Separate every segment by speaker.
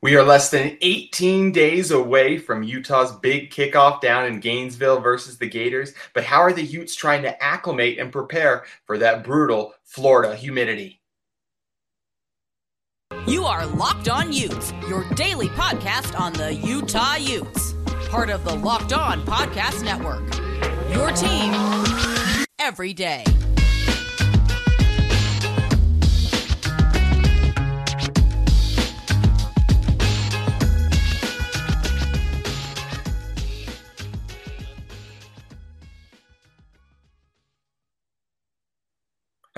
Speaker 1: We are less than 18 days away from Utah's big kickoff down in Gainesville versus the Gators. But how are the Utes trying to acclimate and prepare for that brutal Florida humidity?
Speaker 2: You are Locked On Utes, your daily podcast on the Utah Utes, part of the Locked On Podcast Network. Your team every day.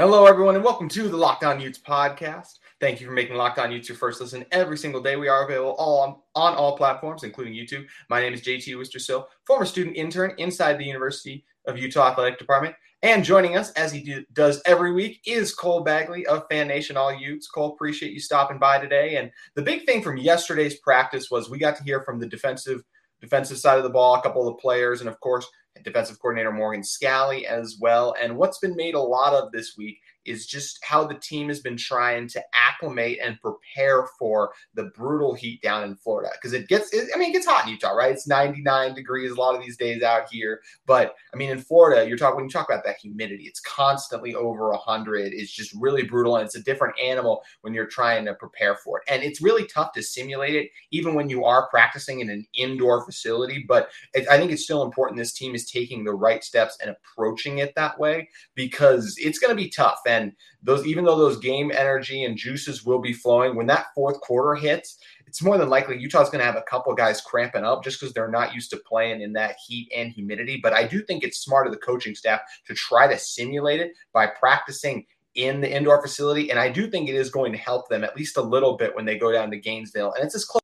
Speaker 1: Hello, everyone, and welcome to the Locked On Utes podcast. Thank you for making Locked On Utes your first listen every single day. We are available all on, on all platforms, including YouTube. My name is JT Wistersill, former student intern inside the University of Utah Athletic Department. And joining us, as he do, does every week, is Cole Bagley of Fan Nation All Utes. Cole, appreciate you stopping by today. And the big thing from yesterday's practice was we got to hear from the defensive defensive side of the ball, a couple of the players, and of course, defensive coordinator Morgan Scalley as well. And what's been made a lot of this week is just how the team has been trying to acclimate and prepare for the brutal heat down in Florida. Because it gets, it, I mean, it gets hot in Utah, right? It's 99 degrees a lot of these days out here. But I mean, in Florida, you're talking, when you talk about that humidity, it's constantly over 100. It's just really brutal. And it's a different animal when you're trying to prepare for it. And it's really tough to simulate it, even when you are practicing in an indoor facility. But it, I think it's still important this team is taking the right steps and approaching it that way because it's going to be tough. And those, even though those game energy and juices will be flowing, when that fourth quarter hits, it's more than likely Utah's going to have a couple guys cramping up just because they're not used to playing in that heat and humidity. But I do think it's smart of the coaching staff to try to simulate it by practicing in the indoor facility. And I do think it is going to help them at least a little bit when they go down to Gainesville. And it's as close,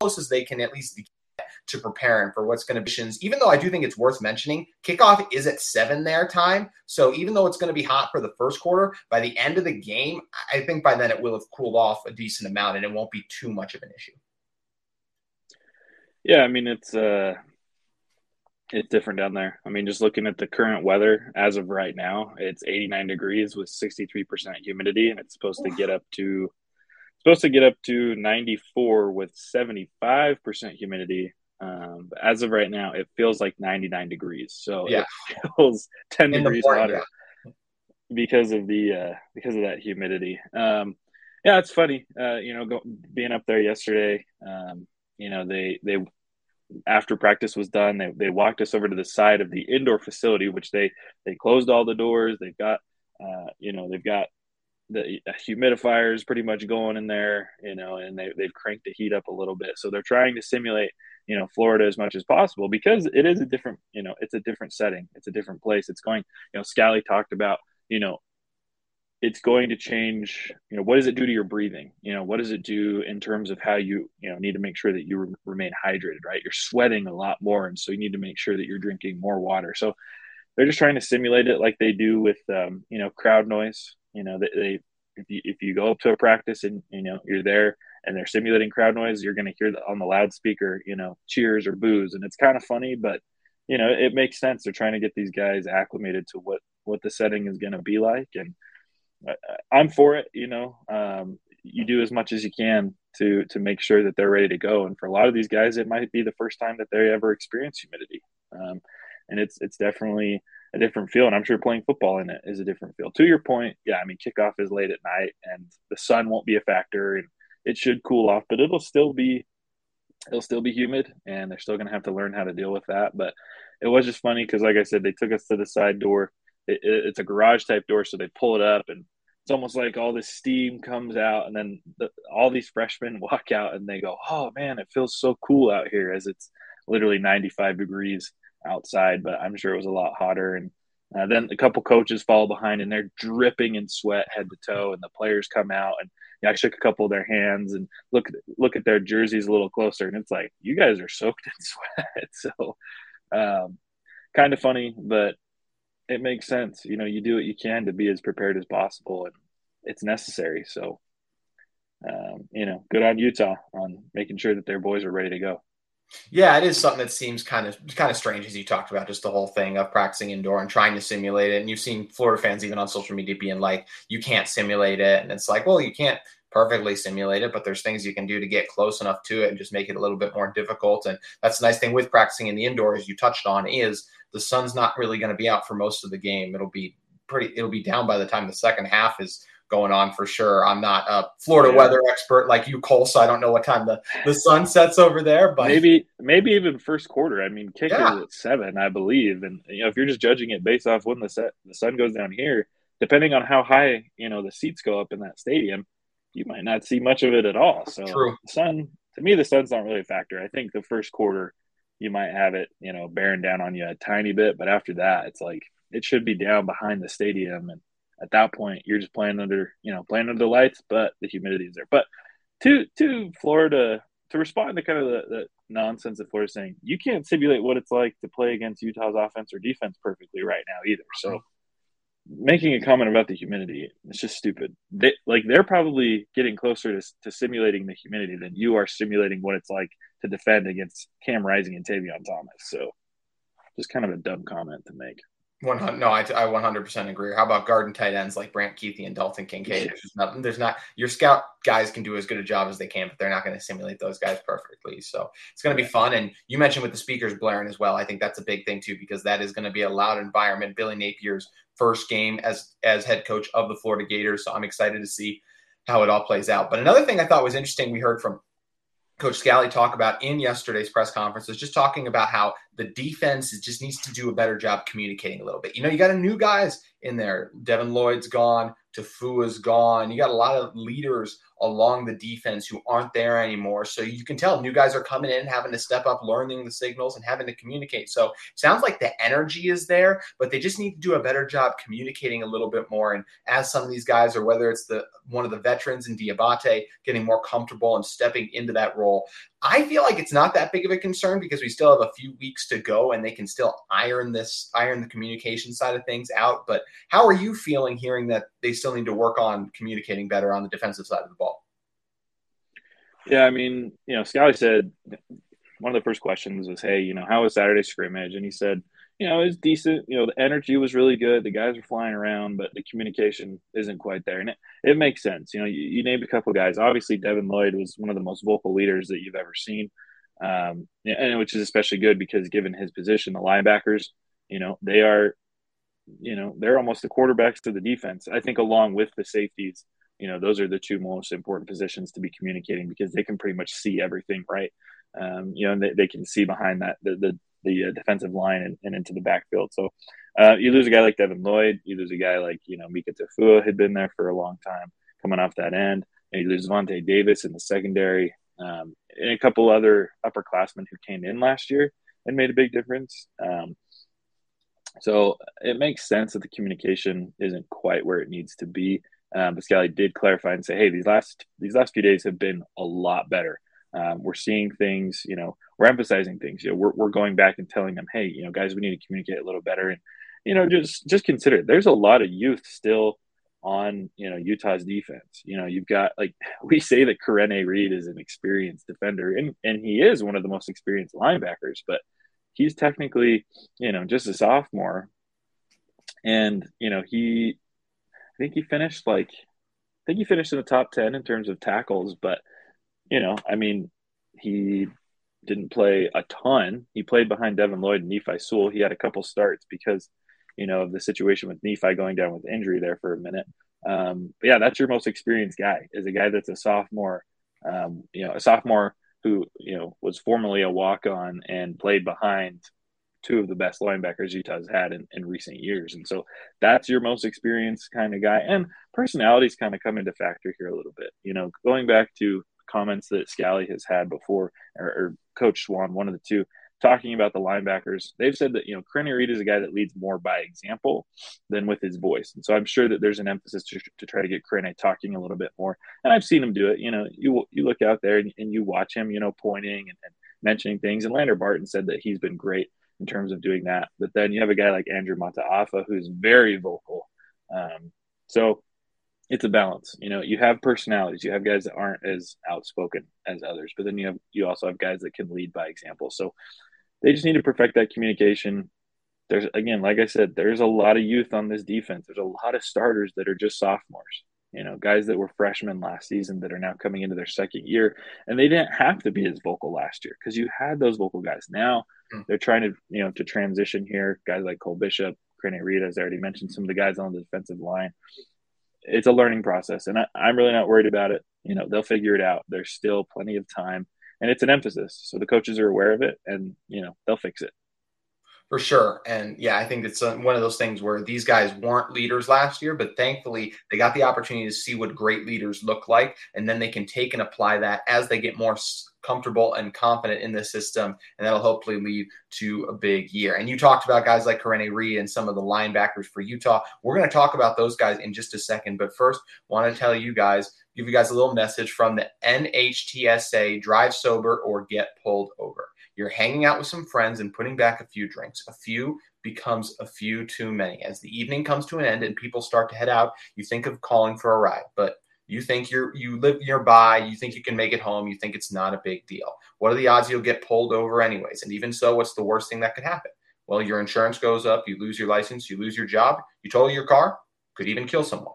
Speaker 1: close as they can at least to preparing for what's going to be. Even though I do think it's worth mentioning, kickoff is at seven their time. So even though it's going to be hot for the first quarter, by the end of the game, I think by then it will have cooled off a decent amount and it won't be too much of an issue.
Speaker 3: Yeah, I mean it's uh it's different down there. I mean, just looking at the current weather as of right now, it's 89 degrees with 63% humidity, and it's supposed to get up to supposed to get up to 94 with 75% humidity um, but as of right now, it feels like 99 degrees. So yeah. it feels 10 In degrees hotter yeah. because of the uh, because of that humidity. Um, yeah, it's funny. Uh, you know, go, being up there yesterday, um, you know, they they after practice was done, they they walked us over to the side of the indoor facility, which they they closed all the doors. They've got uh, you know they've got the humidifier is pretty much going in there, you know, and they, they've cranked the heat up a little bit. So they're trying to simulate you know Florida as much as possible because it is a different you know it's a different setting. It's a different place. It's going you know Scalley talked about you know it's going to change you know what does it do to your breathing? You know what does it do in terms of how you you know need to make sure that you re- remain hydrated right? You're sweating a lot more and so you need to make sure that you're drinking more water. So they're just trying to simulate it like they do with um, you know crowd noise. You know they, they if you if you go up to a practice and you know you're there and they're simulating crowd noise, you're going to hear on the loudspeaker, you know, cheers or boos, and it's kind of funny, but you know, it makes sense. They're trying to get these guys acclimated to what what the setting is going to be like, and I'm for it. You know, um, you do as much as you can to to make sure that they're ready to go. And for a lot of these guys, it might be the first time that they ever experience humidity, um, and it's it's definitely a different feel. And I'm sure playing football in it is a different feel. To your point, yeah, I mean, kickoff is late at night, and the sun won't be a factor, and it should cool off, but it'll still be it'll still be humid, and they're still going to have to learn how to deal with that. But it was just funny because, like I said, they took us to the side door. It, it, it's a garage type door, so they pull it up, and it's almost like all this steam comes out, and then the, all these freshmen walk out, and they go, "Oh man, it feels so cool out here," as it's literally 95 degrees outside. But I'm sure it was a lot hotter, and uh, then a couple coaches fall behind, and they're dripping in sweat head to toe, and the players come out and I shook a couple of their hands and look look at their jerseys a little closer, and it's like you guys are soaked in sweat. so, um, kind of funny, but it makes sense. You know, you do what you can to be as prepared as possible, and it's necessary. So, um, you know, good on Utah on making sure that their boys are ready to go.
Speaker 1: Yeah, it is something that seems kind of kind of strange as you talked about just the whole thing of practicing indoor and trying to simulate it. And you've seen Florida fans even on social media being like, "You can't simulate it," and it's like, well, you can't perfectly simulate it, but there's things you can do to get close enough to it and just make it a little bit more difficult. And that's the nice thing with practicing in the indoors, as you touched on, is the sun's not really going to be out for most of the game. It'll be pretty, it'll be down by the time the second half is going on for sure. I'm not a Florida yeah. weather expert like you, Cole, so I don't know what time the, the sun sets over there. But
Speaker 3: maybe maybe even first quarter. I mean, kick yeah. at seven, I believe. And you know, if you're just judging it based off when the set the sun goes down here, depending on how high you know the seats go up in that stadium, you might not see much of it at all. So
Speaker 1: True.
Speaker 3: the sun to me, the sun's not really a factor. I think the first quarter you might have it, you know, bearing down on you a tiny bit, but after that, it's like it should be down behind the stadium and at that point you're just playing under you know playing under the lights but the humidity is there. But to to florida to respond to kind of the, the nonsense that florida's saying you can't simulate what it's like to play against utah's offense or defense perfectly right now either. So mm-hmm. making a comment about the humidity it's just stupid. They like they're probably getting closer to, to simulating the humidity than you are simulating what it's like to defend against cam rising and tavion thomas. So just kind of a dumb comment to make
Speaker 1: one hundred. No, I, I one hundred percent agree. How about garden tight ends like Brant Kuithe and Dalton Kincaid? There's nothing. There's not. Your scout guys can do as good a job as they can, but they're not going to simulate those guys perfectly. So it's going to be fun. And you mentioned with the speakers blaring as well. I think that's a big thing too because that is going to be a loud environment. Billy Napier's first game as as head coach of the Florida Gators. So I'm excited to see how it all plays out. But another thing I thought was interesting, we heard from Coach Scalley talk about in yesterday's press conference is just talking about how the defense just needs to do a better job communicating a little bit. You know, you got a new guys in there. Devin Lloyd's gone, Tafua's gone. You got a lot of leaders along the defense who aren't there anymore. So you can tell new guys are coming in, having to step up, learning the signals, and having to communicate. So sounds like the energy is there, but they just need to do a better job communicating a little bit more. And as some of these guys, or whether it's the one of the veterans in Diabate getting more comfortable and stepping into that role, I feel like it's not that big of a concern because we still have a few weeks to go and they can still iron this, iron the communication side of things out. But how are you feeling hearing that they still need to work on communicating better on the defensive side of the ball?
Speaker 3: Yeah, I mean, you know, Scalley said one of the first questions was, "Hey, you know, how was Saturday scrimmage?" And he said, "You know, it was decent. You know, the energy was really good. The guys were flying around, but the communication isn't quite there." And it, it makes sense. You know, you, you named a couple guys. Obviously, Devin Lloyd was one of the most vocal leaders that you've ever seen, um, and which is especially good because given his position, the linebackers, you know, they are, you know, they're almost the quarterbacks to the defense. I think along with the safeties you know those are the two most important positions to be communicating because they can pretty much see everything right um, you know they, they can see behind that the the, the uh, defensive line and, and, into the backfield. So uh, you lose a guy like Devin Lloyd you lose a guy like you know Mika Tafua had been there for a long time coming off that end and you lose Vonte Davis in the secondary um, and a couple other upperclassmen who came in last year and made a big difference. Um, so it makes sense that the communication isn't quite where it needs to be. Um, but Scalley did clarify and say, hey, these last these last few days have been a lot better. Um, we're seeing things, you know, we're emphasizing things. You know, we're, we're going back and telling them, hey, you know, guys, we need to communicate a little better. And, you know, just just consider it. There's a lot of youth still on, you know, Utah's defense. You know, you've got like we say that Karene Reed is an experienced defender, and and he is one of the most experienced linebackers, but he's technically, you know, just a sophomore. And, you know, he I think he finished like I think he finished in the top ten in terms of tackles, but you know, I mean, he didn't play a ton. He played behind Devin Lloyd and Nephi Sewell. He had a couple starts because, you know, of the situation with Nephi going down with injury there for a minute. Um, but yeah, that's your most experienced guy is a guy that's a sophomore, um, you know, a sophomore who, you know, was formerly a walk on and played behind two of the best linebackers Utah's had in, in recent years. And so that's your most experienced kind of guy. And personalities kind of come into factor here a little bit. You know, going back to comments that Scalley has had before, or, or Coach Swan, one of the two, talking about the linebackers, they've said that, you know, Karene Reed is a guy that leads more by example than with his voice. And so I'm sure that there's an emphasis to, to try to get Karene talking a little bit more. And I've seen him do it. You know, you you look out there and, and you watch him, you know, pointing and, and mentioning things. And Lander Barton said that he's been great in terms of doing that. But then you have a guy like Andrew Mataafa who's very vocal. Um, so it's a balance. You know, you have personalities. You have guys that aren't as outspoken as others, but then you have you also have guys that can lead by example. So they just need to perfect that communication. There's again, like I said, there's a lot of youth on this defense. There's a lot of starters that are just sophomores. you know, guys that were freshmen last season that are now coming into their second year, and they didn't have to be as vocal last year because you had those vocal guys. Now mm. they're trying to, you know, to transition here. Guys like Cole Bishop, Karene Reed, as I already mentioned, some of the guys on the defensive line. It's a learning process, and I, I'm really not worried about it. You know, they'll figure it out. There's still plenty of time, and it's an emphasis, so the coaches are aware of it, and you know, they'll fix it
Speaker 1: for sure. And yeah, I think it's uh, one of those things where these guys weren't leaders last year, but thankfully they got the opportunity to see what great leaders look like. And then they can take and apply that as they get more comfortable and confident in the system. And that'll hopefully lead to a big year. And you talked about guys like Karene Reed and some of the linebackers for Utah. We're going to talk about those guys in just a second. But first, want to tell you guys, give you guys a little message from the NHTSA Drive Sober or Get Pulled Over. You're hanging out with some friends and putting back a few drinks. A few becomes a few too many. As the evening comes to an end and people start to head out, you think of calling for a ride, but you think you're you live nearby, you think you can make it home, you think it's not a big deal. What are the odds you'll get pulled over anyways? And even so, what's the worst thing that could happen? Well, your insurance goes up, you lose your license, you lose your job, you total your car, could even kill someone.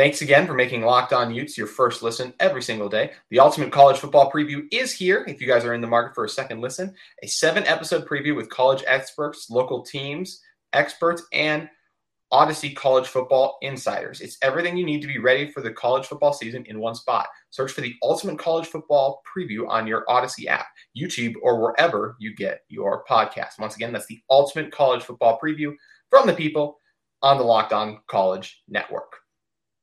Speaker 1: Thanks again for making Locked On Utes your first listen every single day. The Ultimate College Football Preview is here if you guys are in the market for a second listen. A seven episode preview with college experts, local teams, experts, and Audacy College Football Insiders. It's everything you need to be ready for the college football season in one spot. Search for the Ultimate College Football Preview on your Audacy app, YouTube, or wherever you get your podcast. Once again, that's the Ultimate College Football Preview from the people on the Locked On College Network.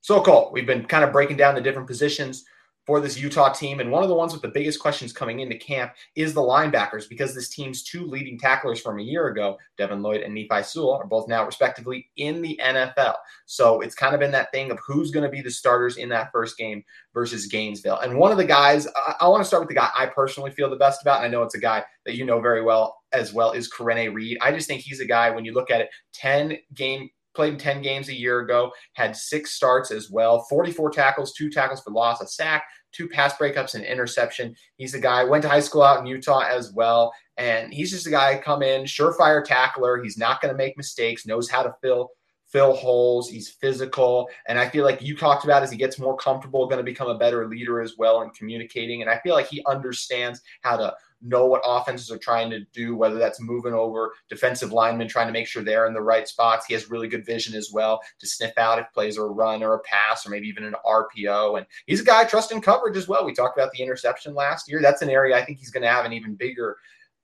Speaker 1: So, Cole, we've been kind of breaking down the different positions for this Utah team. And one of the ones with the biggest questions coming into camp is the linebackers because this team's two leading tacklers from a year ago, Devin Lloyd and Nephi Sewell, are both now respectively in the NFL. So it's kind of been that thing of who's going to be the starters in that first game versus Gainesville. And one of the guys, I, I want to start with the guy I personally feel the best about, and I know it's a guy that you know very well as well, is Karene Reed. I just think he's a guy, when you look at it, 10 game played in 10 games a year ago, had six starts as well, 44 tackles, two tackles for loss, a sack, two pass breakups, and interception. He's a guy, went to high school out in Utah as well. And he's just a guy come in, surefire tackler. He's not going to make mistakes, knows how to fill fill holes. He's physical. And I feel like you talked about as he gets more comfortable, going to become a better leader as well in communicating. And I feel like he understands how to know what offenses are trying to do, whether that's moving over defensive linemen, trying to make sure they're in the right spots. He has really good vision as well to sniff out if plays are a run or a pass or maybe even an RPO. And he's a guy I trust in coverage as well. We talked about the interception last year. That's an area I think he's going to have an even bigger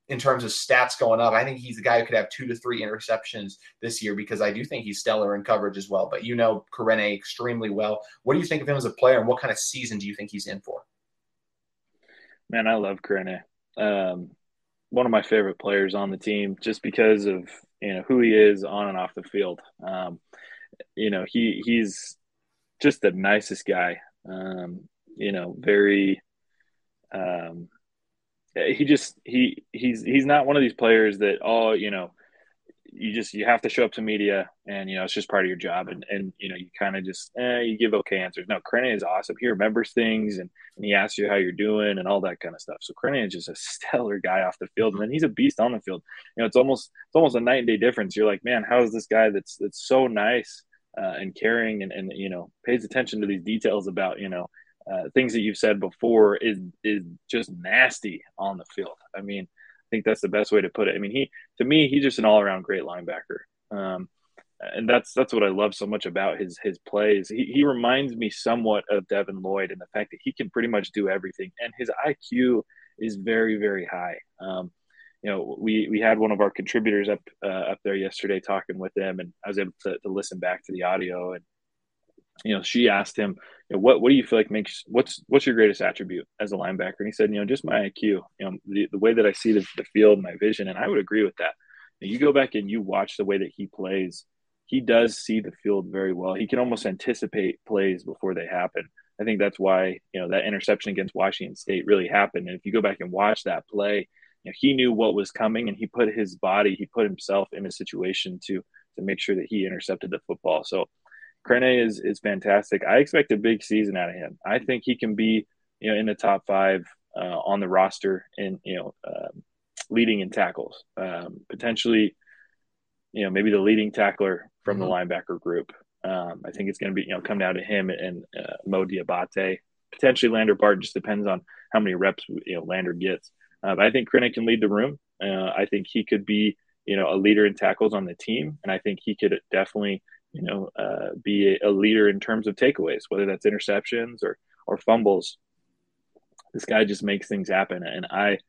Speaker 1: in terms of stats going up. I think he's the guy who could have two to three interceptions this year because I do think he's stellar in coverage as well. But you know Karene extremely well. What do you think of him as a player and what kind of season do you think he's in for?
Speaker 3: Man, I love Karene um, one of my favorite players on the team just because of you know who he is on and off the field. Um, you know he he's just the nicest guy. Um, you know, very. Um, he just he he's he's not one of these players that oh you know you just you have to show up to media and you know it's just part of your job and and you know you kind of just eh, you give okay answers. No Karene is awesome. He remembers things and, and he asks you how you're doing and all that kind of stuff. So Karene is just a stellar guy off the field and then he's a beast on the field. You know it's almost it's almost a night and day difference. You're like man how is this guy that's that's so nice uh, and caring and, and you know pays attention to these details about you know uh, things that you've said before is is just nasty on the field. I mean think that's the best way to put it. I mean, he to me, he's just an all around great linebacker. Um, and that's that's what I love so much about his his plays. He, he reminds me somewhat of Devin Lloyd in the fact that he can pretty much do everything, and his IQ is very very high. Um, you know, we we had one of our contributors up uh, up there yesterday talking with them, and I was able to, to listen back to the audio, and you know, she asked him, you know, what what do you feel like makes what's what's your greatest attribute as a linebacker? And he said, you know, just my IQ, you know, the, the way that I see the, the field, my vision, and I would agree with that. And you go back and you watch the way that he plays. he does see the field very well. He can almost anticipate plays before they happen. I think that's why you know that interception against Washington State really happened. And if you go back and watch that play, you know, he knew what was coming, and he put his body, he put himself in a situation to to make sure that he intercepted the football. So Karene is is fantastic. I expect a big season out of him. I think he can be you know in the top five uh, on the roster and you know um, leading in tackles, um, potentially you know maybe the leading tackler from mm-hmm. the linebacker group. Um, I think it's going to be you know come down to him and uh, Mo Diabate, potentially Lander Barton. Just depends on how many reps you know Lander gets. Uh, but I think Karene can lead the room. Uh, I think he could be you know a leader in tackles on the team, and I think he could definitely you know uh, be a, leader in terms of takeaways, whether that's interceptions or or fumbles. This guy just makes things happen, and I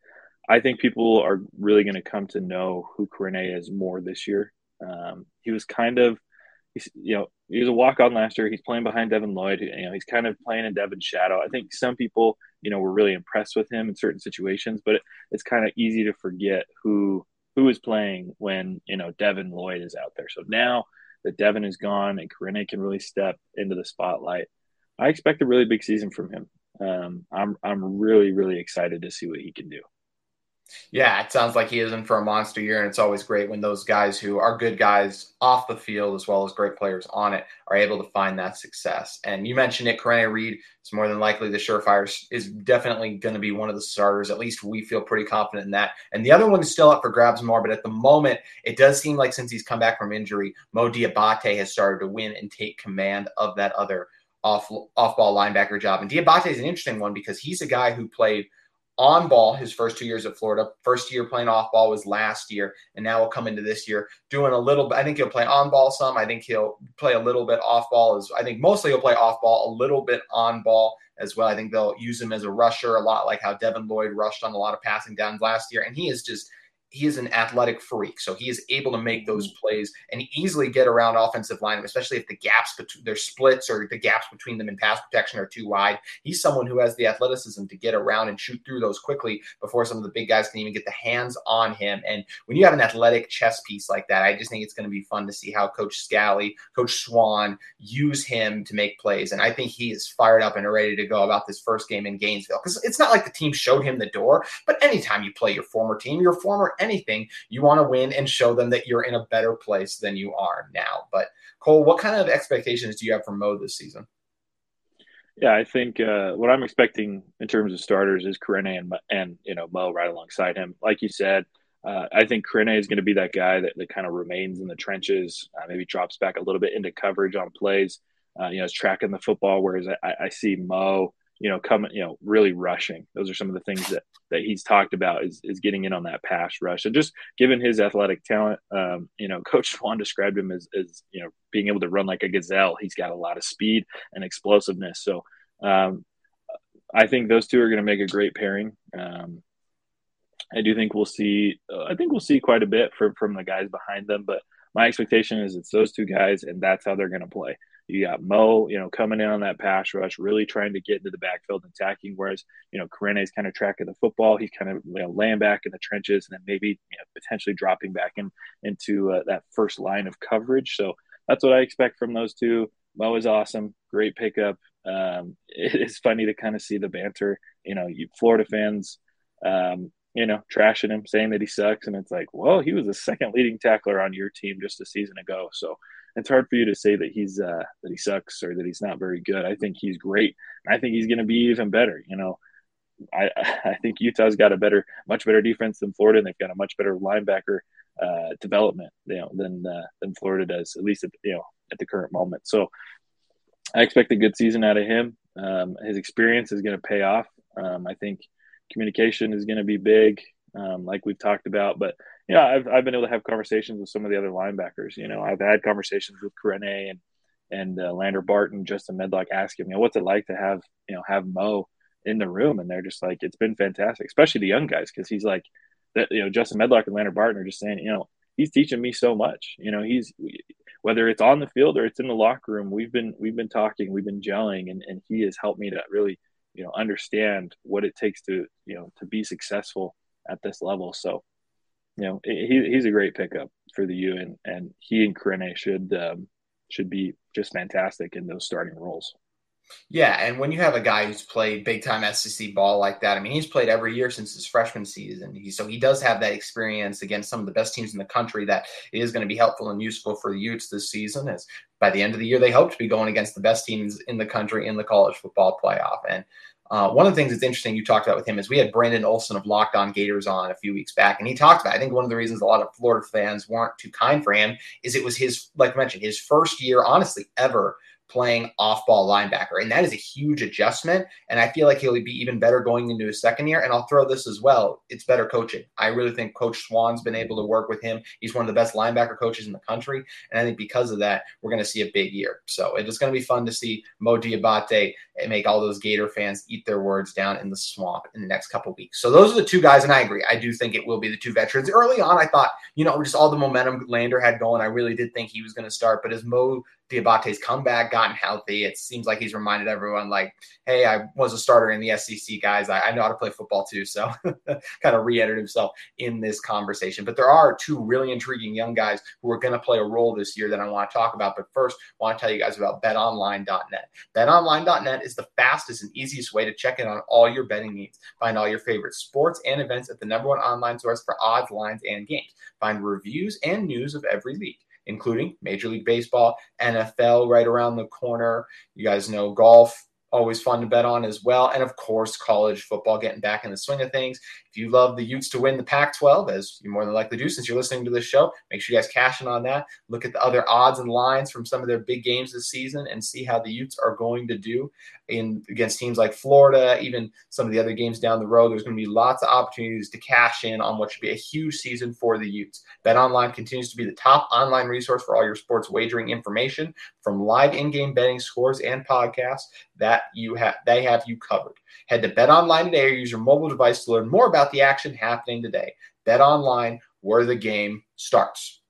Speaker 3: I think people are really going to come to know who Karene is more this year. Um, he was kind of you know he was a walk on last year. He's playing behind Devin Lloyd. You know he's kind of playing in Devin's shadow. I think some people you know were really impressed with him in certain situations, but it, it's kind of easy to forget who who is playing when you know Devin Lloyd is out there. So now that Devin is gone and Karene can really step into the spotlight, I expect a really big season from him. Um, I'm I'm really really excited to see what he can do.
Speaker 1: Yeah, it sounds like he is in for a monster year, and it's always great when those guys who are good guys off the field as well as great players on it are able to find that success. And you mentioned it, Karene Reed is more than likely the surefire is definitely going to be one of the starters. At least we feel pretty confident in that. And the other one is still up for grabs more, but at the moment, it does seem like since he's come back from injury, Mo Diabate has started to win and take command of that other off off ball linebacker job. And Diabate is an interesting one because he's a guy who played – on ball his first two years at Florida. First year playing off ball was last year, and now we'll come into this year doing a little. I think he'll play on ball some. I think he'll play a little bit off ball. As I think mostly he'll play off ball, a little bit on ball as well. I think they'll use him as a rusher a lot, like how Devin Lloyd rushed on a lot of passing downs last year, and he is just he is an athletic freak, so he is able to make those mm-hmm. plays and easily get around offensive linemen, especially if the gaps between their splits or the gaps between them in pass protection are too wide. He's someone who has the athleticism to get around and shoot through those quickly before some of the big guys can even get the hands on him. And when you have an athletic chess piece like that, I just think it's going to be fun to see how Coach Scalley, Coach Swan use him to make plays. And I think he is fired up and ready to go about this first game in Gainesville because it's not like the team showed him the door, but anytime you play your former team, your former anything, you want to win and show them that you're in a better place than you are now. But Cole, what kind of expectations do you have for Mo this season?
Speaker 3: Yeah, I think uh, what I'm expecting in terms of starters is Karene and and you know Mo right alongside him. Like you said, uh, I think Karene is going to be that guy that, that kind of remains in the trenches, uh, maybe drops back a little bit into coverage on plays. Uh, you know, is tracking the football, whereas I, I see Mo you know, coming, you know, really rushing. Those are some of the things that that he's talked about is is getting in on that pass rush and just given his athletic talent. Um, you know, Coach Swan described him as as you know being able to run like a gazelle. He's got a lot of speed and explosiveness. So um, I think those two are going to make a great pairing. Um, I do think we'll see. Uh, I think we'll see quite a bit from from the guys behind them, but my expectation is it's those two guys, and that's how they're going to play. You got Mo, you know, coming in on that pass rush, really trying to get into the backfield and attacking. Whereas, you know, Karene's kind of tracking the football. He's kind of you know, laying back in the trenches and then maybe you know, potentially dropping back in into uh, that first line of coverage. So that's what I expect from those two. Mo is awesome, great pickup. Um, it is funny to kind of see the banter. You know, you Florida fans, um, you know, trashing him, saying that he sucks, and it's like, well, he was the second leading tackler on your team just a season ago. So it's hard for you to say that he's uh, that he sucks or that he's not very good. I think he's great. I think he's going to be even better. You know, I I think Utah's got a better, much better defense than Florida, and they've got a much better linebacker uh, development, you know, than uh, than Florida does, at least at, you know at the current moment. So I expect a good season out of him. Um, his experience is going to pay off. Um, I think communication is going to be big, um, like we've talked about, but yeah, I've I've been able to have conversations with some of the other linebackers. You know, I've had conversations with Karene and and uh, Lander Barton, Justin Medlock, asking, you know, what's it like to have you know have Mo in the room, and they're just like, it's been fantastic, especially the young guys, because he's like, that you know, Justin Medlock and Lander Barton are just saying, you know, he's teaching me so much. You know, he's whether it's on the field or it's in the locker room, we've been we've been talking, we've been gelling, and and he has helped me to really you know understand what it takes to you know to be successful at this level. So you know, he, he's a great pickup for the U, and and he and Karene should um, should be just fantastic in those starting roles.
Speaker 1: Yeah, and when you have a guy who's played big time SEC ball like that, I mean, he's played every year since his freshman season. He, so he does have that experience against some of the best teams in the country that is going to be helpful and useful for the Utes this season. As by the end of the year, they hope to be going against the best teams in the country in the college football playoff. And uh, one of the things that's interesting you talked about with him is we had Brandon Olson of Locked On Gators on a few weeks back, and he talked about. I think one of the reasons a lot of Florida fans weren't too kind for him is it was his, like I mentioned, his first year, honestly, ever playing off ball linebacker. And that is a huge adjustment. And I feel like he'll be even better going into his second year. And I'll throw this as well it's better coaching. I really think Coach Swan's been able to work with him. He's one of the best linebacker coaches in the country. And I think because of that, we're going to see a big year. So it's going to be fun to see Mo Diabate and make all those Gator fans eat their words down in the swamp in the next couple weeks. So those are the two guys. And I agree. I do think it will be the two veterans. Early on, I thought, you know, just all the momentum Lander had going, I really did think he was going to start. But as Mo Diabate's come back, gotten healthy. It seems like he's reminded everyone, like, hey, I was a starter in the SEC, guys. I, I know how to play football too. So kind of re entered himself in this conversation. But there are two really intriguing young guys who are going to play a role this year that I want to talk about. But first, I want to tell you guys about betonline.net. Betonline.net is the fastest and easiest way to check in on all your betting needs. Find all your favorite sports and events at the number one online source for odds, lines, and games. Find reviews and news of every league including Major League Baseball, NFL right around the corner. You guys know golf, always fun to bet on as well. And of course, college football getting back in the swing of things. If you love the Utes to win the Pac 12, as you more than likely do since you're listening to this show, make sure you guys cash in on that. Look at the other odds and lines from some of their big games this season and see how the Utes are going to do in against teams like Florida, even some of the other games down the road. There's going to be lots of opportunities to cash in on what should be a huge season for the Utes. Bet Online continues to be the top online resource for all your sports wagering information, from live in-game betting scores and podcasts that you have they have you covered. Head to Bet Online today or use your mobile device to learn more about the action happening today. Bet Online, where the game starts.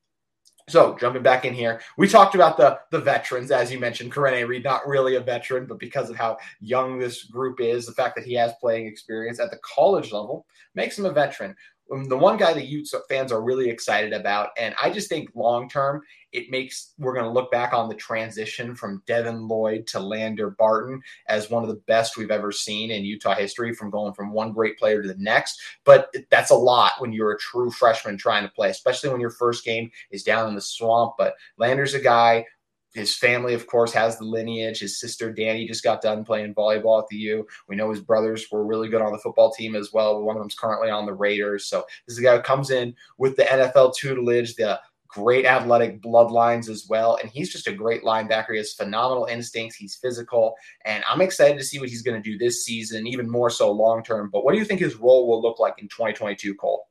Speaker 1: So jumping back in here, we talked about the the veterans, as you mentioned, Karene Reed, not really a veteran, but because of how young this group is, the fact that he has playing experience at the college level makes him a veteran. Um, the one guy that Utes fans are really excited about, and I just think long term, it makes we're going to look back on the transition from Devin Lloyd to Lander Barton as one of the best we've ever seen in Utah history, from going from one great player to the next. But that's a lot when you're a true freshman trying to play, especially when your first game is down in the swamp. But Lander's a guy his family, of course, has the lineage. His sister Dani just got done playing volleyball at the U. We know his brothers were really good on the football team as well. One of them's currently on the Raiders. So this is a guy who comes in with the NFL tutelage, the great athletic bloodlines as well. And he's just a great linebacker. He has phenomenal instincts. He's physical. And I'm excited to see what he's going to do this season, even more so long term. But what do you think his role will look like in 2022, Cole?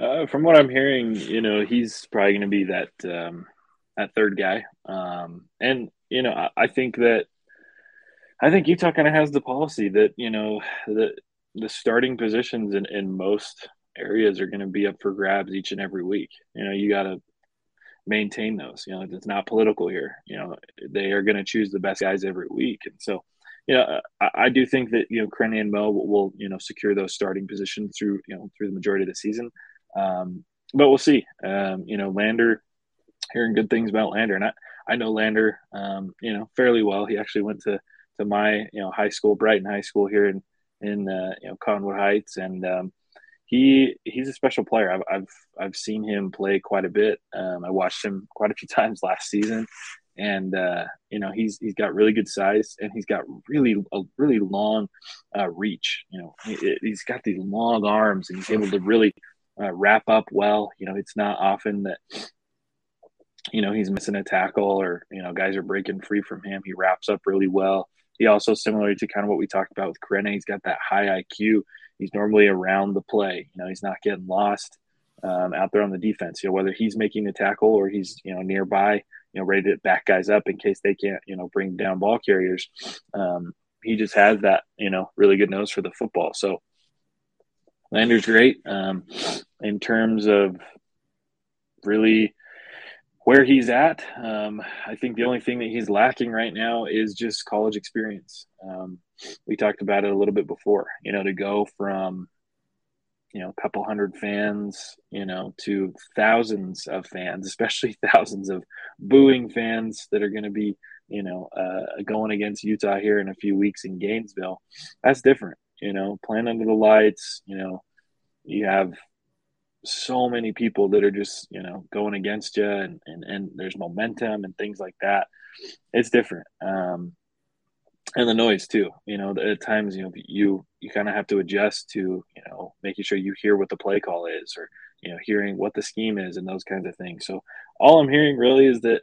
Speaker 3: Uh, from what I'm hearing, you know, he's probably going to be that um, that third guy. Um, and you know, I, I, think that I think Utah kind of has the policy that you know the the starting positions in, in most areas are going to be up for grabs each and every week. You know, you got to maintain those. You know, it's not political here. You know, they are going to choose the best guys every week, and so. You know, I, I do think that you know Karene and Mo will, will, you know secure those starting positions through you know through the majority of the season, um, but we'll see. Um, you know, Lander hearing good things about Lander, and I, I know Lander, um, you know, fairly well. He actually went to to my you know high school, Brighton High School here in in uh, you know Cottonwood Heights, and um, he he's a special player. I've I've I've seen him play quite a bit. Um, I watched him quite a few times last season, and uh, you know he's he's got really good size and he's got really a really long uh, reach. You know he, he's got these long arms and he's able to really uh, wrap up well. You know it's not often that you know, he's missing a tackle or, you know, guys are breaking free from him. He wraps up really well. He also, similar to kind of what we talked about with Karene, he's got that high IQ. He's normally around the play. You know, he's not getting lost um, out there on the defense. You know, whether he's making the tackle or he's, you know, nearby, you know, ready to back guys up in case they can't, you know, bring down ball carriers. Um, he just has that, you know, really good nose for the football. So Lander's great um, in terms of really where he's at, um, I think the only thing that he's lacking right now is just college experience. Um, we talked about it a little bit before. You know, to go from you know a couple hundred fans you know to thousands of fans especially thousands of booing fans that are going to be you know uh, going against utah here in a few weeks in gainesville that's different you know playing under the lights you know you have so many people that are just you know going against you and, and and there's momentum and things like that. It's different um and the noise too you know at times you know you you kind of have to adjust to you know making sure you hear what the play call is or you know hearing what the scheme is and those kinds of things. So all i'm hearing really is that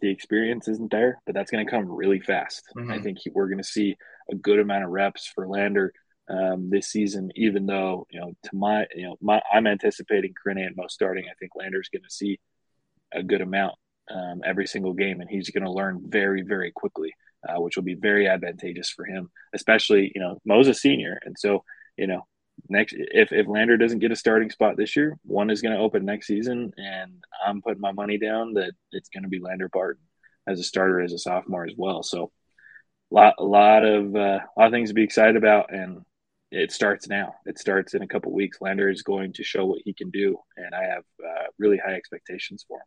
Speaker 3: the experience isn't there but that's going to come really fast. Mm-hmm. i think we're going to see a good amount of reps for lander um, this season even though you know to my you know my, i'm anticipating Karene and Mo starting i think lander's going to see a good amount um, every single game and he's going to learn very very quickly uh, which will be very advantageous for him, especially, you know, Moses senior. And so, you know, next, if, if Lander doesn't get a starting spot this year, one is going to open next season. And I'm putting my money down that it's going to be Lander Barton as a starter as a sophomore as well. So a lot, a lot of, uh, a lot of things to be excited about. And it starts now. It starts in a couple weeks. Lander is going to show what he can do. And I have uh, really high expectations for him.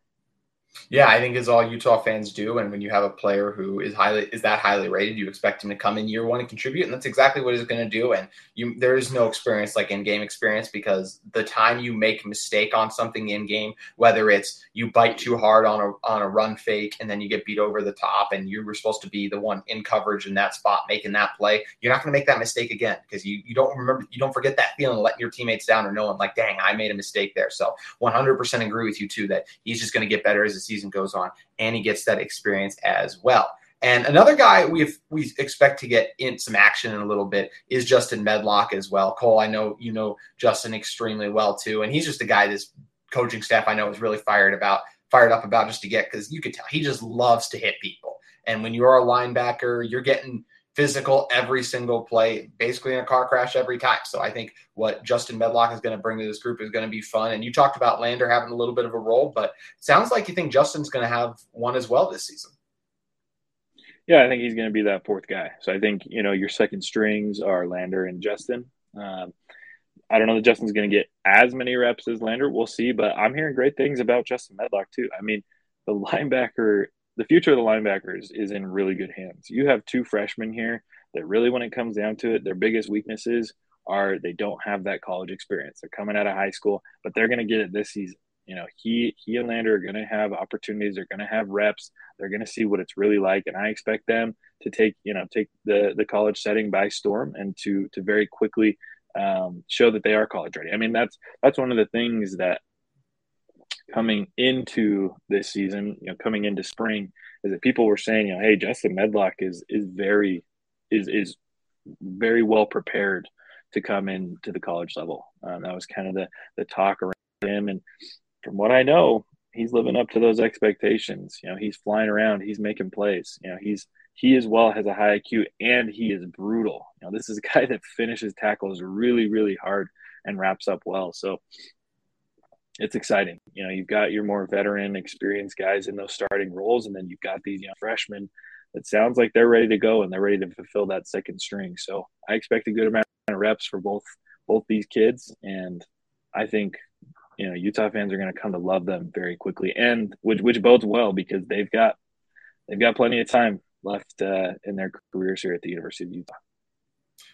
Speaker 1: Yeah, I think as all Utah fans do, and when you have a player who is highly is that highly rated, you expect him to come in year one and contribute, and that's exactly what he's going to do. And you, there is no experience like in game experience because the time you make a mistake on something in game, whether it's you bite too hard on a on a run fake and then you get beat over the top, and you were supposed to be the one in coverage in that spot making that play, you're not going to make that mistake again because you you don't remember you don't forget that feeling of letting your teammates down or knowing like, dang, I made a mistake there. So 100% agree with you too that he's just going to get better as the season goes on, and he gets that experience as well. And another guy we we expect to get in some action in a little bit is Justin Medlock as well. Cole, I know you know Justin extremely well too, and he's just a guy this coaching staff I know is really fired about, fired up about just to get because you could tell he just loves to hit people. And when you're a linebacker, you're getting physical every single play, basically in a car crash every time. So I think what Justin Medlock is going to bring to this group is going to be fun. And you talked about Lander having a little bit of a role, but sounds like you think Justin's going to have one as well this season.
Speaker 3: Yeah, I think he's going to be that fourth guy. So I think you know your second strings are Lander and Justin. Um, I don't know that Justin's going to get as many reps as Lander. We'll see, but I'm hearing great things about Justin Medlock too. I mean, the linebacker the future of the linebackers is in really good hands. You have two freshmen here that really, when it comes down to it, their biggest weaknesses are they don't have that college experience. They're coming out of high school, but they're going to get it this season. You know, he he and Lander are going to have opportunities. They're going to have reps. They're going to see what it's really like, and I expect them to take you know take the the college setting by storm and to to very quickly um, show that they are college ready. I mean, that's that's one of the things that coming into this season, you know, coming into spring, is that people were saying, you know, hey, Justin Medlock is is very is is very well prepared to come into the college level. Um, that was kind of the the talk around him, and from what I know, he's living up to those expectations. You know, he's flying around, he's making plays. You know, he's he as well has a high IQ and he is brutal. You know, this is a guy that finishes tackles really, really hard and wraps up well. So it's exciting. You know, you've got your more veteran, experienced guys in those starting roles, and then you've got these young freshmen that sounds like they're ready to go and they're ready to fulfill that second string. So I expect a good amount of reps for both both these kids, and I think you know Utah fans are going to come to love them very quickly, and which which bodes well because they've got they've got plenty of time left uh, in their careers here at the University of Utah.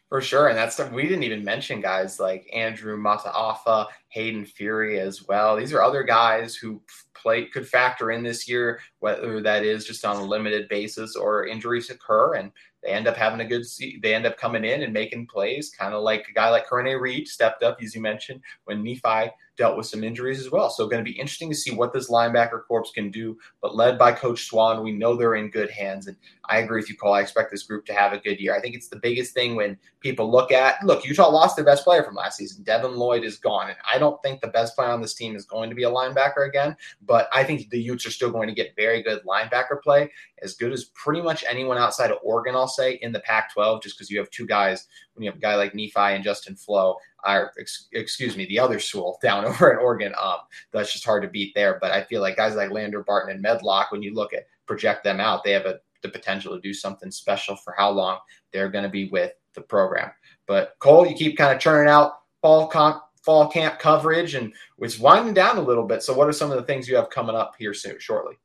Speaker 1: For sure. And that's stuff we didn't even mention guys like Andrew Mataafa, Hayden Fury as well. These are other guys who play could factor in this year, whether that is just on a limited basis or injuries occur and they end up having a good they end up coming in and making plays, kind of like a guy like Karene Reed stepped up, as you mentioned, when Nephi dealt with some injuries as well. So going to be interesting to see what this linebacker corps can do. But led by Coach Swan, we know they're in good hands. And I agree with you, Cole. I expect this group to have a good year. I think it's the biggest thing when people look at look, Utah lost their best player from last season. Devin Lloyd is gone. And I don't think the best player on this team is going to be a linebacker again. But I think the Utes are still going to get very good linebacker play, as good as pretty much anyone outside of Oregon, I'll say, in the Pac 12, just because you have two guys, when you have a guy like Nephi and Justin Flowe, or ex- excuse me, the other Sewell down over in Oregon. Um, that's just hard to beat there. But I feel like guys like Lander Barton and Medlock, when you look at project them out, they have a, the potential to do something special for how long they're going to be with the program. But Cole, you keep kind of churning out fall con- fall camp coverage, and it's winding down a little bit. So, what are some of the things you have coming up here soon, shortly?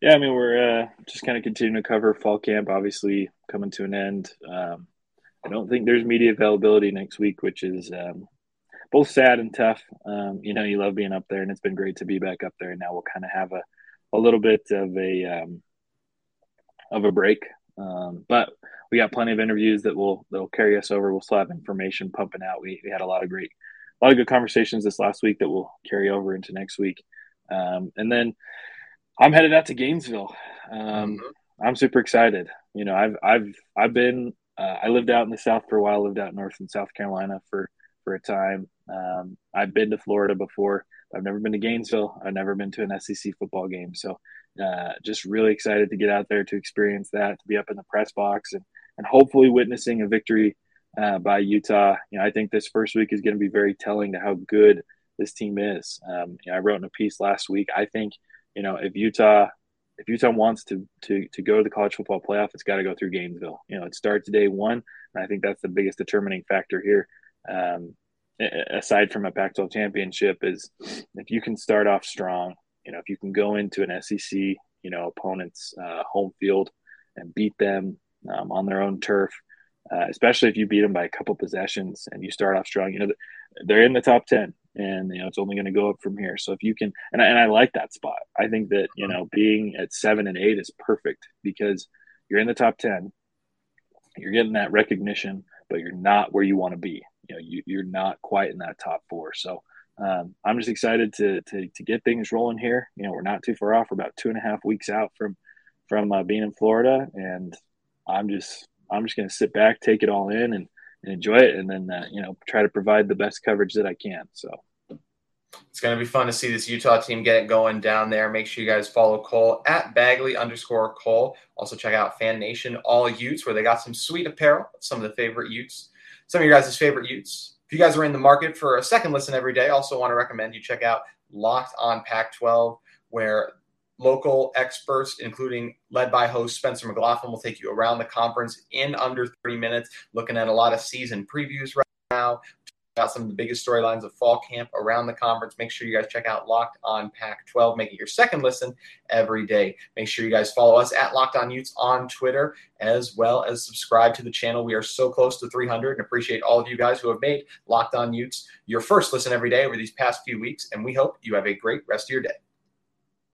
Speaker 3: Yeah, I mean, we're uh, just kind of continuing to cover fall camp, obviously coming to an end. Um, I don't think there's media availability next week, which is um, both sad and tough. Um, you know, you love being up there, and it's been great to be back up there. And now we'll kind of have a, a little bit of a um, of a break, um, but we got plenty of interviews that will that will carry us over. We'll still have information pumping out. We, we had a lot of great, a lot of good conversations this last week that will carry over into next week, um, and then I'm headed out to Gainesville. Um, mm-hmm. I'm super excited. You know, I've I've I've been uh, I lived out in the South for a while. Lived out north in South Carolina for for a time. Um, I've been to Florida before. I've never been to Gainesville. I've never been to an SEC football game. So, uh, just really excited to get out there to experience that, to be up in the press box, and and hopefully witnessing a victory uh, by Utah. You know, I think this first week is going to be very telling to how good this team is. Um, you know, I wrote in a piece last week. I think you know, if Utah if Utah wants to to to go to the college football playoff, it's got to go through Gainesville. You know, it starts day one, and I think that's the biggest determining factor here. Um, aside from a Pac-12 championship, is if you can start off strong. You know, if you can go into an SEC, you know, opponent's uh, home field and beat them um, on their own turf, uh, especially if you beat them by a couple possessions and you start off strong. You know, they're in the top ten and you know it's only going to go up from here. So if you can, and I, and I like that spot. I think that you know being at seven and eight is perfect because you're in the top ten, you're getting that recognition, but you're not where you want to be. You know, you, you're not quite in that top four. So um, I'm just excited to, to to get things rolling here. You know, we're not too far off. We're about two and a half weeks out from from uh, being in Florida, and I'm just I'm just going to sit back, take it all in, and and enjoy it, and then uh, you know try to provide the best coverage that I can. So
Speaker 1: it's going to be fun to see this Utah team get it going down there. Make sure you guys follow Cole at Bagley underscore Cole. Also check out Fan Nation All Utes where they got some sweet apparel. Some of the favorite Utes, some of your guys' favorite Utes. If you guys are in the market for a second listen every day, also want to recommend you check out Locked on Pac-12 where local experts, including led by host Spencer McLaughlin, will take you around the conference in under 30 minutes, looking at a lot of season previews right now. About some of the biggest storylines of fall camp around the conference. Make sure you guys check out Locked On Pac 12. Make it your second listen every day. Make sure you guys follow us at Locked On Utes on Twitter, as well as subscribe to the channel. We are so close to 300 and appreciate all of you guys who have made Locked On Utes your first listen every day over these past few weeks. And we hope you have a great rest of your day.